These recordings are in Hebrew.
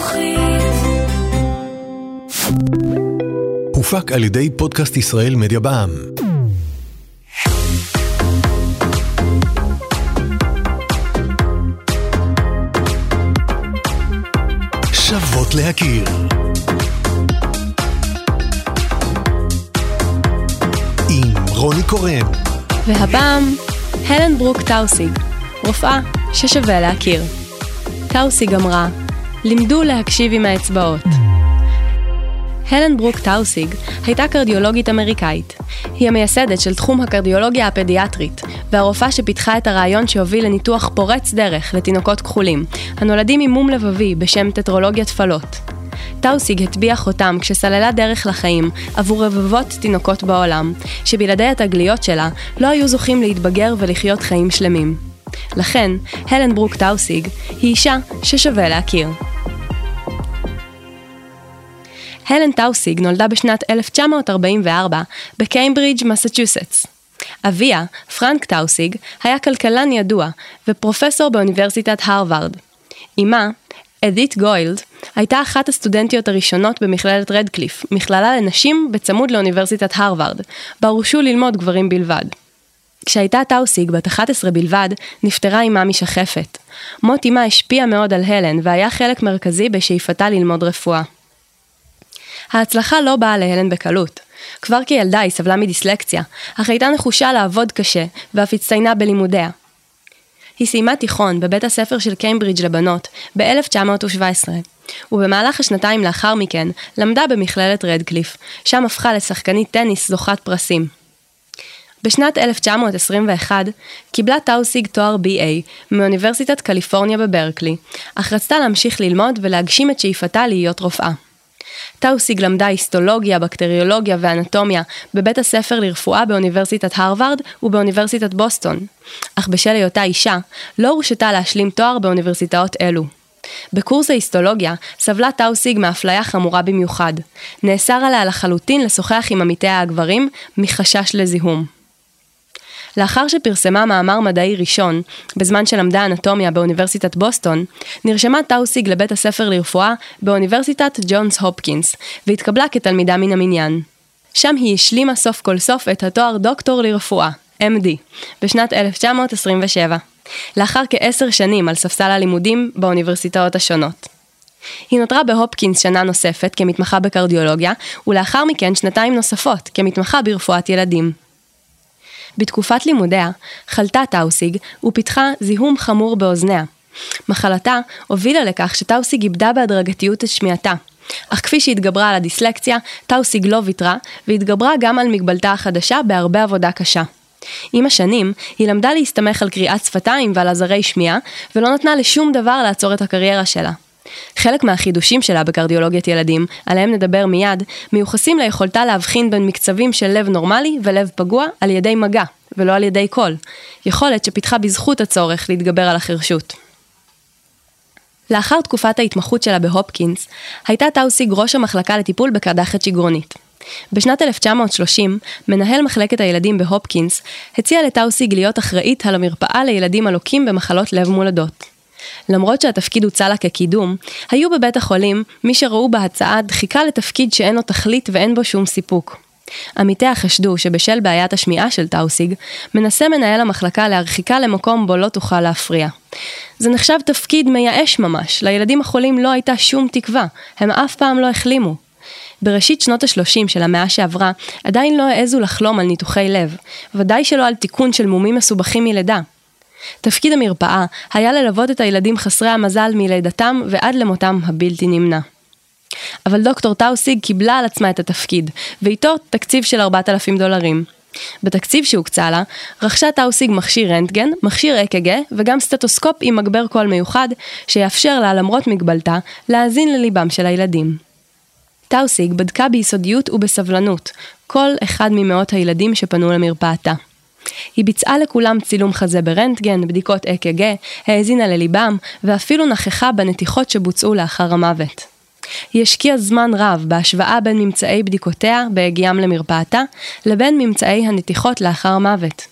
חינוכית. הופק על ידי פודקאסט ישראל מדיה בע"מ. שוות להכיר. עם רוני קורן. והפעם, הלן ברוק טאוסיג, רופאה ששווה להכיר. טאוסיג אמרה, לימדו להקשיב עם האצבעות. הלן ברוק טאוסיג הייתה קרדיולוגית אמריקאית. היא המייסדת של תחום הקרדיולוגיה הפדיאטרית, והרופאה שפיתחה את הרעיון שהוביל לניתוח פורץ דרך לתינוקות כחולים, הנולדים עם מום לבבי בשם טטרלוגיית פאלו. טאוסיג הטביעה חותם כשסללה דרך לחיים עבור רבבות תינוקות בעולם, שבלעדי התגליות שלה לא היו זוכים להתבגר ולחיות חיים שלמים. לכן, הלן ברוק טאוסיג היא אישה ששווה להכיר. הלן טאוסיג נולדה בשנת 1944 בקיימברידג', מסצ'וסטס. אביה, פרנק טאוסיג, היה כלכלן ידוע ופרופסור באוניברסיטת הרווארד. אמה, אדית גוילד, הייתה אחת הסטודנטיות הראשונות במכללת רדקליף, מכללה לנשים בצמוד לאוניברסיטת הרווארד, בה הורשו ללמוד גברים בלבד. כשהייתה טאוסיג בת 11 בלבד, נפטרה אמה משחפת. מות אמה השפיע מאוד על הלן והיה חלק מרכזי בשאיפתה ללמוד רפואה. ההצלחה לא באה להלן בקלות. כבר כילדה היא סבלה מדיסלקציה, אך הייתה נחושה לעבוד קשה, ואף הצטיינה בלימודיה. היא סיימה תיכון בבית הספר של קיימברידג' לבנות ב-1917, ובמהלך השנתיים לאחר מכן למדה במכללת רדקליף, שם הפכה לשחקנית טניס זוכת פרסים. בשנת 1921 קיבלה טאוסיג תואר BA מאוניברסיטת קליפורניה בברקלי, אך רצתה להמשיך ללמוד ולהגשים את שאיפתה להיות רופאה. טאוסיג למדה היסטולוגיה, בקטריולוגיה ואנטומיה בבית הספר לרפואה באוניברסיטת הרווארד ובאוניברסיטת בוסטון, אך בשל היותה אישה, לא הורשתה להשלים תואר באוניברסיטאות אלו. בקורס ההיסטולוגיה סבלה טאוסיג מאפליה חמורה במיוחד. נאסר עליה לחלוטין לשוחח עם עמיתיה הגברים מחשש לזיהום. לאחר שפרסמה מאמר מדעי ראשון, בזמן שלמדה אנטומיה באוניברסיטת בוסטון, נרשמה טאוסיג לבית הספר לרפואה באוניברסיטת ג'ונס הופקינס, והתקבלה כתלמידה מן המניין. שם היא השלימה סוף כל סוף את התואר דוקטור לרפואה, MD, בשנת 1927, לאחר כעשר שנים על ספסל הלימודים באוניברסיטאות השונות. היא נותרה בהופקינס שנה נוספת כמתמחה בקרדיולוגיה, ולאחר מכן שנתיים נוספות כמתמחה ברפואת ילדים. בתקופת לימודיה חלתה טאוסיג ופיתחה זיהום חמור באוזניה. מחלתה הובילה לכך שטאוסיג איבדה בהדרגתיות את שמיעתה. אך כפי שהתגברה על הדיסלקציה, טאוסיג לא ויתרה, והתגברה גם על מגבלתה החדשה בהרבה עבודה קשה. עם השנים, היא למדה להסתמך על קריאת שפתיים ועל עזרי שמיעה, ולא נתנה לשום דבר לעצור את הקריירה שלה. חלק מהחידושים שלה בקרדיולוגיית ילדים, עליהם נדבר מיד, מיוחסים ליכולתה להבחין בין מקצבים של לב נורמלי ולב פגוע על ידי מגע, ולא על ידי קול. יכולת שפיתחה בזכות הצורך להתגבר על החרשות. לאחר תקופת ההתמחות שלה בהופקינס, הייתה טאוסיג ראש המחלקה לטיפול בקדחת שגרונית. בשנת 1930, מנהל מחלקת הילדים בהופקינס הציע לטאוסיג להיות אחראית על המרפאה לילדים הלוקים במחלות לב מולדות. למרות שהתפקיד הוצע לה כקידום, היו בבית החולים מי שראו בהצעה דחיקה לתפקיד שאין לו תכלית ואין בו שום סיפוק. עמיתיה חשדו שבשל בעיית השמיעה של טאוסיג, מנסה מנהל המחלקה להרחיקה למקום בו לא תוכל להפריע. זה נחשב תפקיד מייאש ממש, לילדים החולים לא הייתה שום תקווה, הם אף פעם לא החלימו. בראשית שנות ה-30 של המאה שעברה, עדיין לא העזו לחלום על ניתוחי לב, ודאי שלא על תיקון של מומים מסובכים מלידה. תפקיד המרפאה היה ללוות את הילדים חסרי המזל מלידתם ועד למותם הבלתי נמנע. אבל דוקטור טאוסיג קיבלה על עצמה את התפקיד, ואיתו תקציב של 4,000 דולרים. בתקציב שהוקצה לה, רכשה טאוסיג מכשיר רנטגן, מכשיר אק"ג וגם סטטוסקופ עם מגבר קול מיוחד, שיאפשר לה, למרות מגבלתה, להאזין לליבם של הילדים. טאוסיג בדקה ביסודיות ובסבלנות כל אחד ממאות הילדים שפנו למרפאתה. היא ביצעה לכולם צילום חזה ברנטגן, בדיקות אק"ג, האזינה לליבם, ואפילו נכחה בנתיחות שבוצעו לאחר המוות. היא השקיעה זמן רב בהשוואה בין ממצאי בדיקותיה בהגיעם למרפאתה, לבין ממצאי הנתיחות לאחר מוות.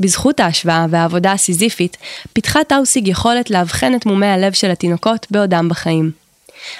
בזכות ההשוואה והעבודה הסיזיפית, פיתחה טאוסיג יכולת לאבחן את מומי הלב של התינוקות בעודם בחיים.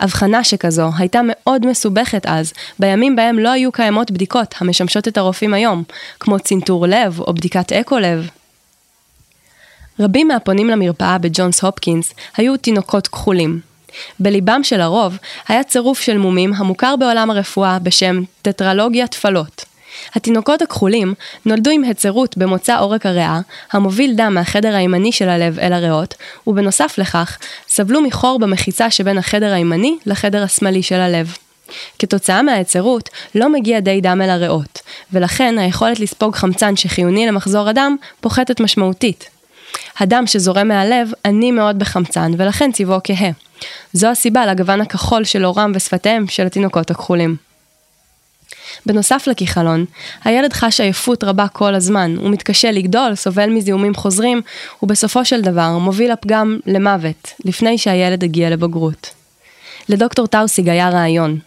הבחנה שכזו הייתה מאוד מסובכת אז, בימים בהם לא היו קיימות בדיקות המשמשות את הרופאים היום, כמו צנתור לב או בדיקת אקו לב. רבים מהפונים למרפאה בג'ונס הופקינס היו תינוקות כחולים. בליבם של הרוב היה צירוף של מומים המוכר בעולם הרפואה בשם טטרלוגיית פלות. התינוקות הכחולים נולדו עם היצרות במוצא עורק הריאה, המוביל דם מהחדר הימני של הלב אל הריאות, ובנוסף לכך, סבלו מחור במחיצה שבין החדר הימני לחדר השמאלי של הלב. כתוצאה מההיצרות, לא מגיע די דם אל הריאות, ולכן היכולת לספוג חמצן שחיוני למחזור הדם פוחתת משמעותית. הדם שזורם מהלב עני מאוד בחמצן, ולכן צבעו כהה. זו הסיבה לגוון הכחול של עורם ושפתיהם של התינוקות הכחולים. בנוסף לכיכלון, הילד חש עייפות רבה כל הזמן, הוא מתקשה לגדול, סובל מזיהומים חוזרים, ובסופו של דבר מוביל הפגם למוות, לפני שהילד הגיע לבגרות. לדוקטור טאוסיג היה רעיון.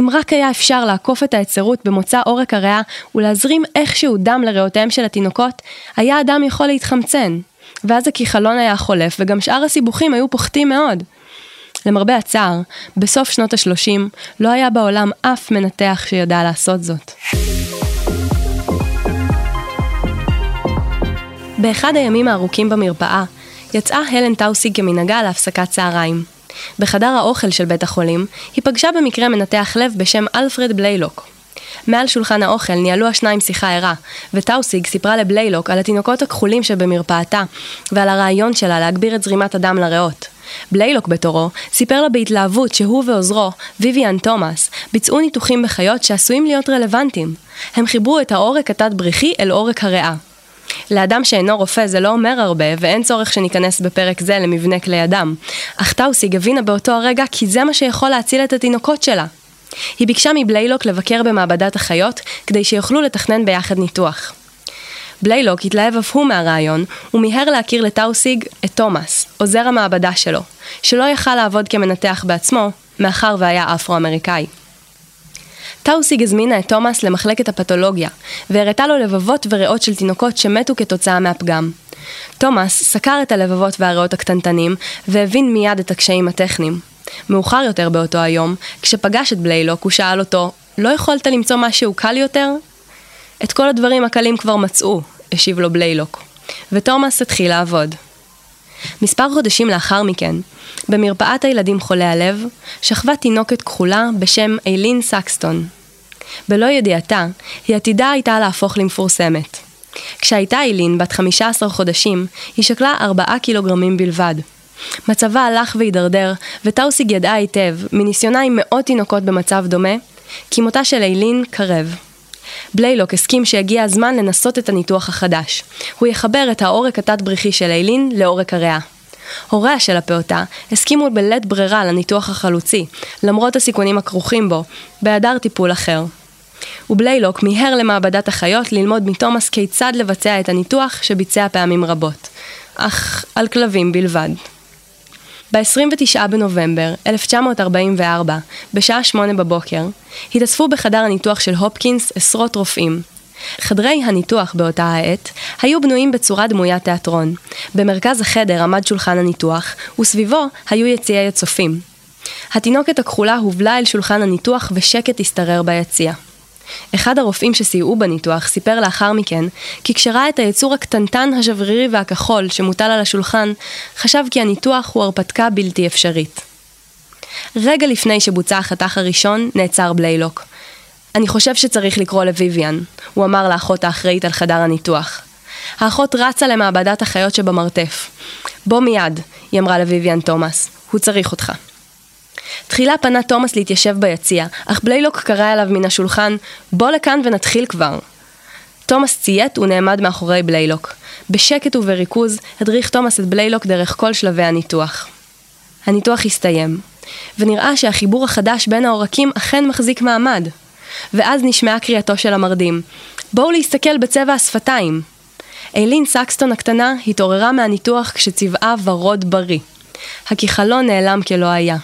אם רק היה אפשר לעקוף את ההיצרות במוצא עורק הריאה ולהזרים איכשהו דם לריאותיהם של התינוקות, היה הדם יכול להתחמצן. ואז הכיכלון היה חולף וגם שאר הסיבוכים היו פוחתים מאוד. למרבה הצער, בסוף שנות ה-30 לא היה בעולם אף מנתח שידע לעשות זאת. באחד הימים הארוכים במרפאה, יצאה הלן טאוסיג כמנהגה להפסקת צהריים. בחדר האוכל של בית החולים, היא פגשה במקרה מנתח לב בשם אלפרד בליילוק. מעל שולחן האוכל ניהלו השניים שיחה ערה, וטאוסיג סיפרה לבליילוק על התינוקות הכחולים שבמרפאתה, ועל הרעיון שלה להגביר את זרימת הדם לריאות. בליילוק בתורו סיפר לה בהתלהבות שהוא ועוזרו, ויvian תומאס, ביצעו ניתוחים בחיות שעשויים להיות רלוונטיים. הם חיברו את העורק התת-בריחי אל עורק הריאה. לאדם שאינו רופא זה לא אומר הרבה, ואין צורך שניכנס בפרק זה למבנה כלי הדם. אך טאוסיג הבינה באותו הרגע כי זה מה שיכול להציל את התינוקות שלה. היא ביקשה מבליילוק לבקר במעבדת החיות, כדי שיוכלו לתכנן ביחד ניתוח. בליילוק התלהב אף הוא מהרעיון, ומיהר להכיר לטאוסיג את תומאס, עוזר המעבדה שלו, שלא יכל לעבוד כמנתח בעצמו, מאחר והיה אפרו-אמריקאי. טאוסיג הזמינה את תומאס למחלקת הפתולוגיה, והראתה לו לבבות וריאות של תינוקות שמתו כתוצאה מהפגם. תומאס סקר את הלבבות והריאות הקטנטנים, והבין מיד את הקשיים הטכניים. מאוחר יותר באותו היום, כשפגש את בליילוק, הוא שאל אותו, לא יכולת למצוא משהו קל יותר? את כל הדברים הקלים כבר מצאו, השיב לו בליילוק, ותומאס התחיל לעבוד. מספר חודשים לאחר מכן, במרפאת הילדים חולי הלב, שכבה תינוקת כחולה בשם איילין סקסטון. בלא ידיעתה, היא עתידה הייתה להפוך למפורסמת. כשהייתה איילין בת 15 חודשים, היא שקלה 4 קילוגרמים בלבד. מצבה הלך והידרדר, וטאוסיג ידעה היטב, מניסיונה עם מאות תינוקות במצב דומה, כי מותה של איילין קרב. בליילוק הסכים שהגיע הזמן לנסות את הניתוח החדש. הוא יחבר את העורק התת-בריחי של איילין לעורק הריאה. הוריה של הפעוטה הסכימו בלית ברירה לניתוח החלוצי, למרות הסיכונים הכרוכים בו, בהיעדר טיפול אחר. ובליילוק מיהר למעבדת החיות ללמוד מתומאס כיצד לבצע את הניתוח שביצע פעמים רבות, אך על כלבים בלבד. ב-29 בנובמבר 1944, בשעה שמונה בבוקר, התאספו בחדר הניתוח של הופקינס עשרות רופאים. חדרי הניתוח באותה העת היו בנויים בצורה דמוית תיאטרון. במרכז החדר עמד שולחן הניתוח, וסביבו היו יציעי הצופים. התינוקת הכחולה הובלה אל שולחן הניתוח ושקט השתרר ביציע. אחד הרופאים שסייעו בניתוח סיפר לאחר מכן כי כשראה את היצור הקטנטן, השברירי והכחול שמוטל על השולחן, חשב כי הניתוח הוא הרפתקה בלתי אפשרית. רגע לפני שבוצע החתך הראשון, נעצר בליילוק. אני חושב שצריך לקרוא לוויvian, הוא אמר לאחות האחראית על חדר הניתוח. האחות רצה למעבדת החיות שבמרתף. בוא מיד, היא אמרה לוויvian תומאס, הוא צריך אותך. תחילה פנה תומאס להתיישב ביציע, אך בליילוק קרא אליו מן השולחן, בוא לכאן ונתחיל כבר. תומאס ציית ונעמד מאחורי בליילוק. בשקט ובריכוז הדריך תומאס את בליילוק דרך כל שלבי הניתוח. הניתוח הסתיים, ונראה שהחיבור החדש בין העורקים אכן מחזיק מעמד. ואז נשמעה קריאתו של המרדים, בואו להסתכל בצבע השפתיים. איילין סקסטון הקטנה התעוררה מהניתוח כשצבעה ורוד בריא. הכיכלון נעלם כלא היה.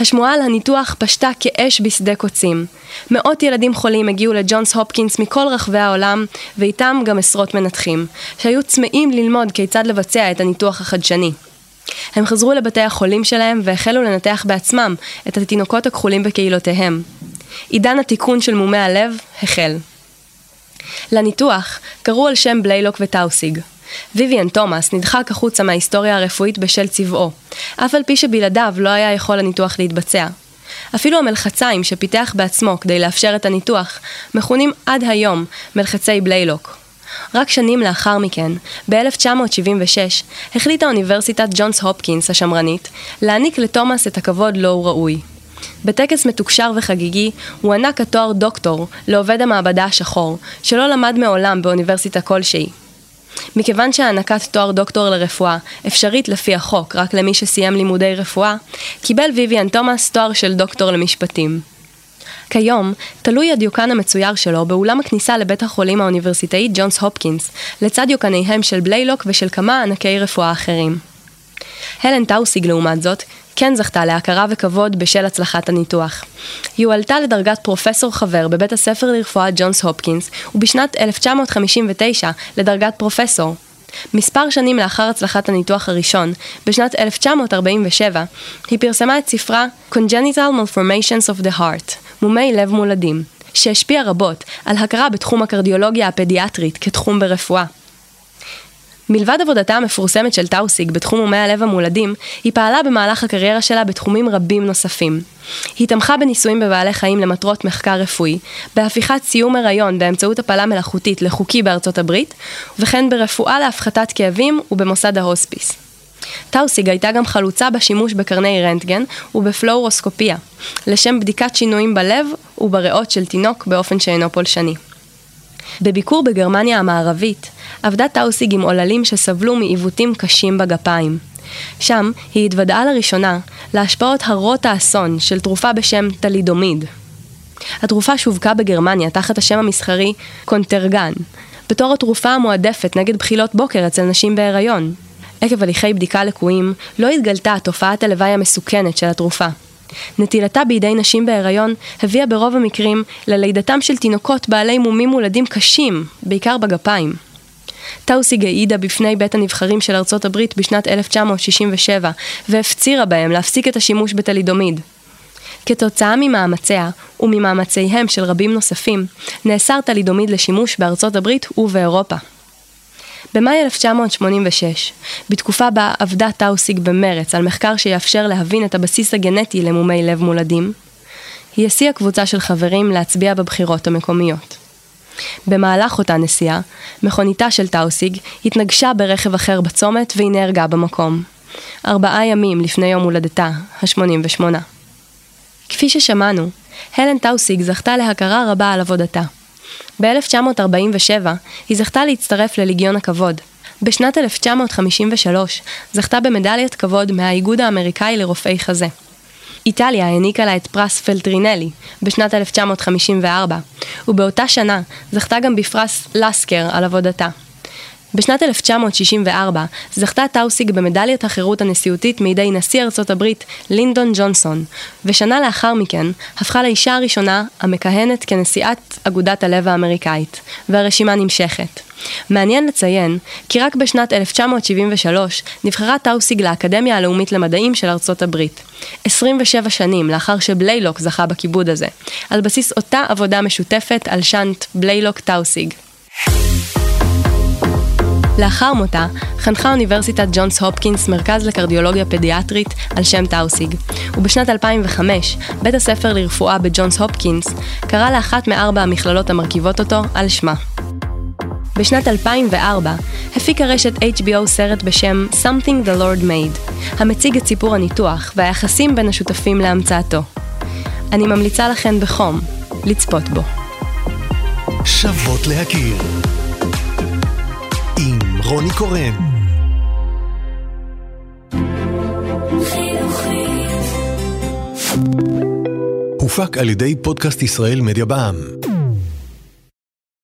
השמועה על הניתוח פשטה כאש בשדה קוצים. מאות ילדים חולים הגיעו לג'ונס הופקינס מכל רחבי העולם, ואיתם גם עשרות מנתחים, שהיו צמאים ללמוד כיצד לבצע את הניתוח החדשני. הם חזרו לבתי החולים שלהם והחלו לנתח בעצמם את התינוקות הכחולים בקהילותיהם. עידן התיקון של מומי הלב החל. לניתוח קראו על שם בליילוק וטאוסיג. ויvian תומאס נדחק החוצה מההיסטוריה הרפואית בשל צבעו, אף על פי שבלעדיו לא היה יכול הניתוח להתבצע. אפילו המלחציים שפיתח בעצמו כדי לאפשר את הניתוח, מכונים עד היום מלחצי בליילוק. רק שנים לאחר מכן, ב-1976, החליטה אוניברסיטת ג'ונס הופקינס השמרנית להעניק לתומאס את הכבוד לו הוא ראוי. בטקס מתוקשר וחגיגי הוענק התואר דוקטור לעובד המעבדה השחור, שלא למד מעולם באוניברסיטה כלשהי. מכיוון שהענקת תואר דוקטור לרפואה אפשרית לפי החוק רק למי שסיים לימודי רפואה, קיבל ויvian תומאס תואר של דוקטור למשפטים. כיום, תלוי הדיוקן המצויר שלו באולם הכניסה לבית החולים האוניברסיטאי ג'ונס הופקינס, לצד דיוקניהם של בליילוק ושל כמה ענקי רפואה אחרים. הלן טאוסיג לעומת זאת, כן זכתה להכרה וכבוד בשל הצלחת הניתוח. היא הועלתה לדרגת פרופסור חבר בבית הספר לרפואה ג'ונס הופקינס, ובשנת 1959 לדרגת פרופסור. מספר שנים לאחר הצלחת הניתוח הראשון, בשנת 1947, היא פרסמה את ספרה Congenital Malformations of the Heart, מומי לב מולדים, שהשפיע רבות על הכרה בתחום הקרדיולוגיה הפדיאטרית כתחום ברפואה. מלבד עבודתה המפורסמת של טאוסיג בתחום מומי הלב המולדים, היא פעלה במהלך הקריירה שלה בתחומים רבים נוספים. היא תמכה בניסויים בבעלי חיים למטרות מחקר רפואי, בהפיכת סיום הריון באמצעות הפלה מלאכותית לחוקי בארצות הברית, וכן ברפואה להפחתת כאבים ובמוסד ההוספיס. טאוסיג הייתה גם חלוצה בשימוש בקרני רנטגן ובפלואורוסקופיה, לשם בדיקת שינויים בלב ובריאות של תינוק באופן שאינו פולשני. בביקור בגרמניה המערבית, עבדה טאוסיג עם עוללים שסבלו מעיוותים קשים בגפיים. שם היא התוודעה לראשונה להשפעות הרות האסון של תרופה בשם טלידומיד. התרופה שווקה בגרמניה תחת השם המסחרי קונטרגן, בתור התרופה המועדפת נגד בחילות בוקר אצל נשים בהיריון. עקב הליכי בדיקה לקויים, לא התגלתה תופעת הלוואי המסוכנת של התרופה. נטילתה בידי נשים בהיריון הביאה ברוב המקרים ללידתם של תינוקות בעלי מומים מולדים קשים, בעיקר בגפיים. טאוסיג העידה בפני בית הנבחרים של ארצות הברית בשנת 1967 והפצירה בהם להפסיק את השימוש בתלידומיד. כתוצאה ממאמציה וממאמציהם של רבים נוספים, נאסר תלידומיד לשימוש בארצות הברית ובאירופה. במאי 1986, בתקופה בה עבדה טאוסיג במרץ על מחקר שיאפשר להבין את הבסיס הגנטי למומי לב מולדים, היא הסיעה קבוצה של חברים להצביע בבחירות המקומיות. במהלך אותה נסיעה, מכוניתה של טאוסיג התנגשה ברכב אחר בצומת והיא נהרגה במקום. ארבעה ימים לפני יום הולדתה, ה-88. כפי ששמענו, הלן טאוסיג זכתה להכרה רבה על עבודתה. ב-1947 היא זכתה להצטרף לליגיון הכבוד. בשנת 1953 זכתה במדליית כבוד מהאיגוד האמריקאי לרופאי חזה. איטליה העניקה לה את פרס פלטרינלי בשנת 1954, ובאותה שנה זכתה גם בפרס לסקר על עבודתה. בשנת 1964 זכתה טאוסיג במדליית החירות הנשיאותית מידי נשיא ארצות הברית לינדון ג'ונסון, ושנה לאחר מכן הפכה לאישה הראשונה המכהנת כנשיאת אגודת הלב האמריקאית, והרשימה נמשכת. מעניין לציין כי רק בשנת 1973 נבחרה טאוסיג לאקדמיה הלאומית למדעים של ארצות הברית. 27 שנים לאחר שבליילוק זכה בכיבוד הזה, על בסיס אותה עבודה משותפת על שאנט בליילוק-טאוסיג. לאחר מותה, חנכה אוניברסיטת ג'ונס הופקינס מרכז לקרדיולוגיה פדיאטרית על שם טאוסיג, ובשנת 2005, בית הספר לרפואה בג'ונס הופקינס קרא לאחת מארבע המכללות המרכיבות אותו על שמה. בשנת 2004 הפיקה רשת HBO סרט בשם Something the Lord Made, המציג את סיפור הניתוח והיחסים בין השותפים להמצאתו. אני ממליצה לכן בחום לצפות בו. שוות להכיר רוני קורן. הופק על ידי פודקאסט ישראל מדיה בע"מ